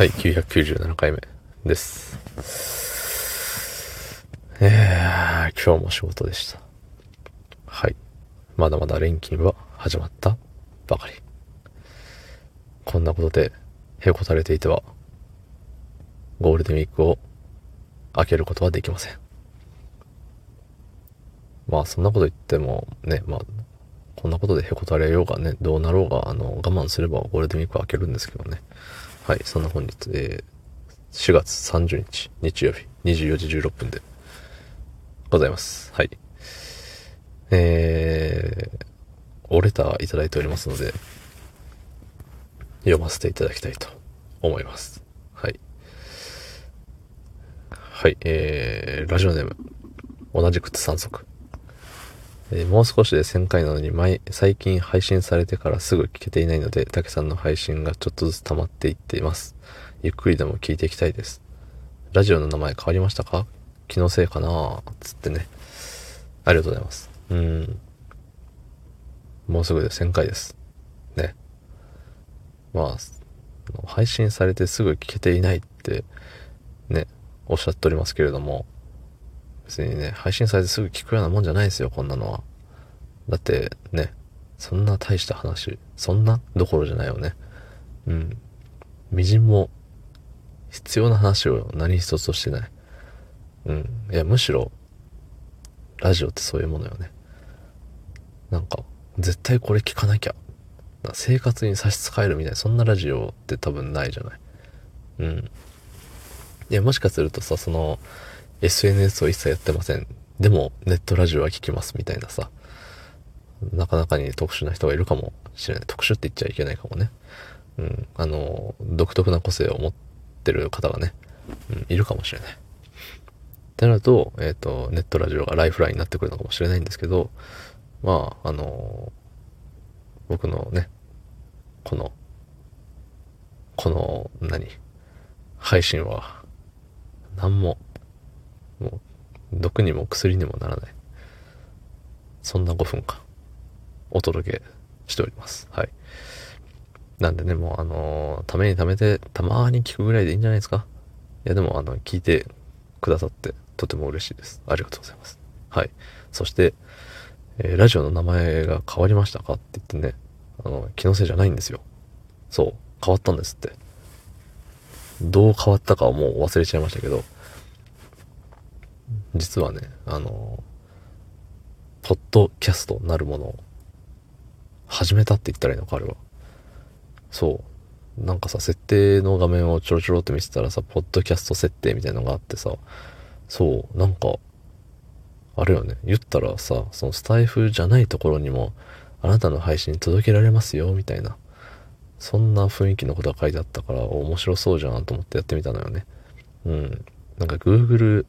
はい、997回目です。えー、今日も仕事でした。はい。まだまだ連勤は始まったばかり。こんなことでへこたれていては、ゴールデンウィークを開けることはできません。まあそんなこと言ってもね、まあこんなことでへこたれようがね、どうなろうが、あの、我慢すればゴールデンウィークは開けるんですけどね。はい、そんな本日、えー、4月30日、日曜日、24時16分でございます。はい。えー、おレターいただいておりますので、読ませていただきたいと思います。はい。はい、えー、ラジオネーム、同じく三足。えー、もう少しで1000回なのに毎、最近配信されてからすぐ聞けていないので、たけさんの配信がちょっとずつ溜まっていっています。ゆっくりでも聞いていきたいです。ラジオの名前変わりましたか？気のせいかな？つってね。ありがとうございます。うん。もうすぐで1000回です。ね。まあ、配信されてすぐ聞けていないって、ね、おっしゃっておりますけれども、別にね、配信されてすぐ聞くようなもんじゃないですよ、こんなのは。だってね、そんな大した話、そんなどころじゃないよね。うん。微塵も必要な話を何一つとしてない。うん。いや、むしろ、ラジオってそういうものよね。なんか、絶対これ聞かなきゃ。生活に差し支えるみたいな、そんなラジオって多分ないじゃない。うん。いや、もしかするとさ、その、SNS を一切やってません。でも、ネットラジオは聞きますみたいなさ。なかなかに特殊な人がいるかもしれない。特殊って言っちゃいけないかもね。うん。あの、独特な個性を持ってる方がね、うん、いるかもしれない。ってなると、えっ、ー、と、ネットラジオがライフラインになってくるのかもしれないんですけど、まあ、あの、僕のね、この、この、何配信は、何ももう、毒にも薬にもならない。そんな5分間、お届けしております。はい。なんでね、もうあの、ためにためて、たまーに聞くぐらいでいいんじゃないですか。いや、でもあの、聞いてくださって、とても嬉しいです。ありがとうございます。はい。そして、えー、ラジオの名前が変わりましたかって言ってね、あの、気のせいじゃないんですよ。そう、変わったんですって。どう変わったかはもう忘れちゃいましたけど、実はね、あの、ポッドキャストなるものを始めたって言ったらいいのか、あれは。そう。なんかさ、設定の画面をちょろちょろって見せたらさ、ポッドキャスト設定みたいなのがあってさ、そう、なんか、あれよね、言ったらさ、そのスタイフじゃないところにも、あなたの配信届けられますよ、みたいな。そんな雰囲気のことが書いてあったから、面白そうじゃんと思ってやってみたのよね。うん。なんか Google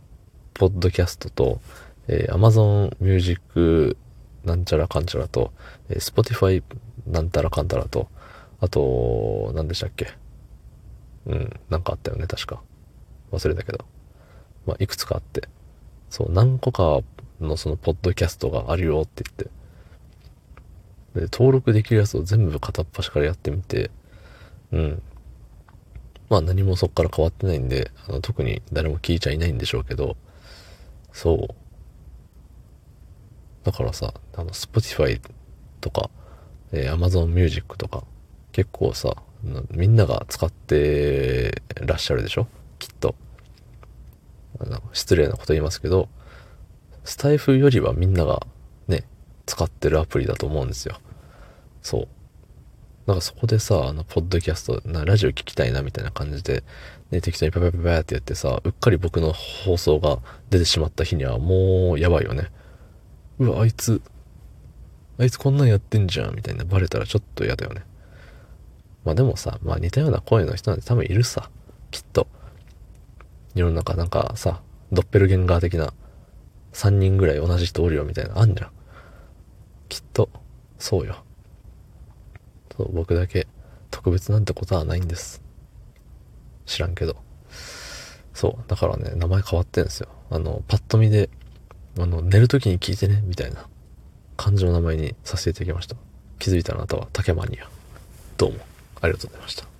ポッドキャストと、えー、Amazon Music なんちゃらかんちゃらと、えー、Spotify なんたらかんたらと、あと、何でしたっけ？うん、なんかあったよね、確か。忘れたけど。まあ、いくつかあって。そう、何個かのそのポッドキャストがあるよって言って。で、登録できるやつを全部片っ端からやってみて、うん。まあ何もそっから変わってないんで、あの特に誰も聞いちゃいないんでしょうけど、そう。だからさ、あの、Spotify とか、えー、Amazon Music とか、結構さ、みんなが使ってらっしゃるでしょ？きっと。あの失礼なこと言いますけど、スタイフよりはみんながね、使ってるアプリだと思うんですよ。そう。なんかそこでさ、あの、ポッドキャスト、なラジオ聞きたいなみたいな感じで、ね、適当にパパパパってやってさ、うっかり僕の放送が出てしまった日にはもうやばいよね。うわ、あいつ、あいつこんなんやってんじゃん、みたいなバレたらちょっと嫌だよね。まあでもさ、まあ似たような声の人なんて多分いるさ。きっと。世の中なんかさ、ドッペルゲンガー的な3人ぐらい同じ人おるよみたいなあんじゃん。きっと、そうよ。そう、僕だけ特別なんてことはないんです。知らんけど。そう。だからね、名前変わってんすよ。あの、パッと見で、あの、寝る時に聞いてね、みたいな感じの名前にさせていただきました。気づいたあなたは竹マニア。どうも、ありがとうございました。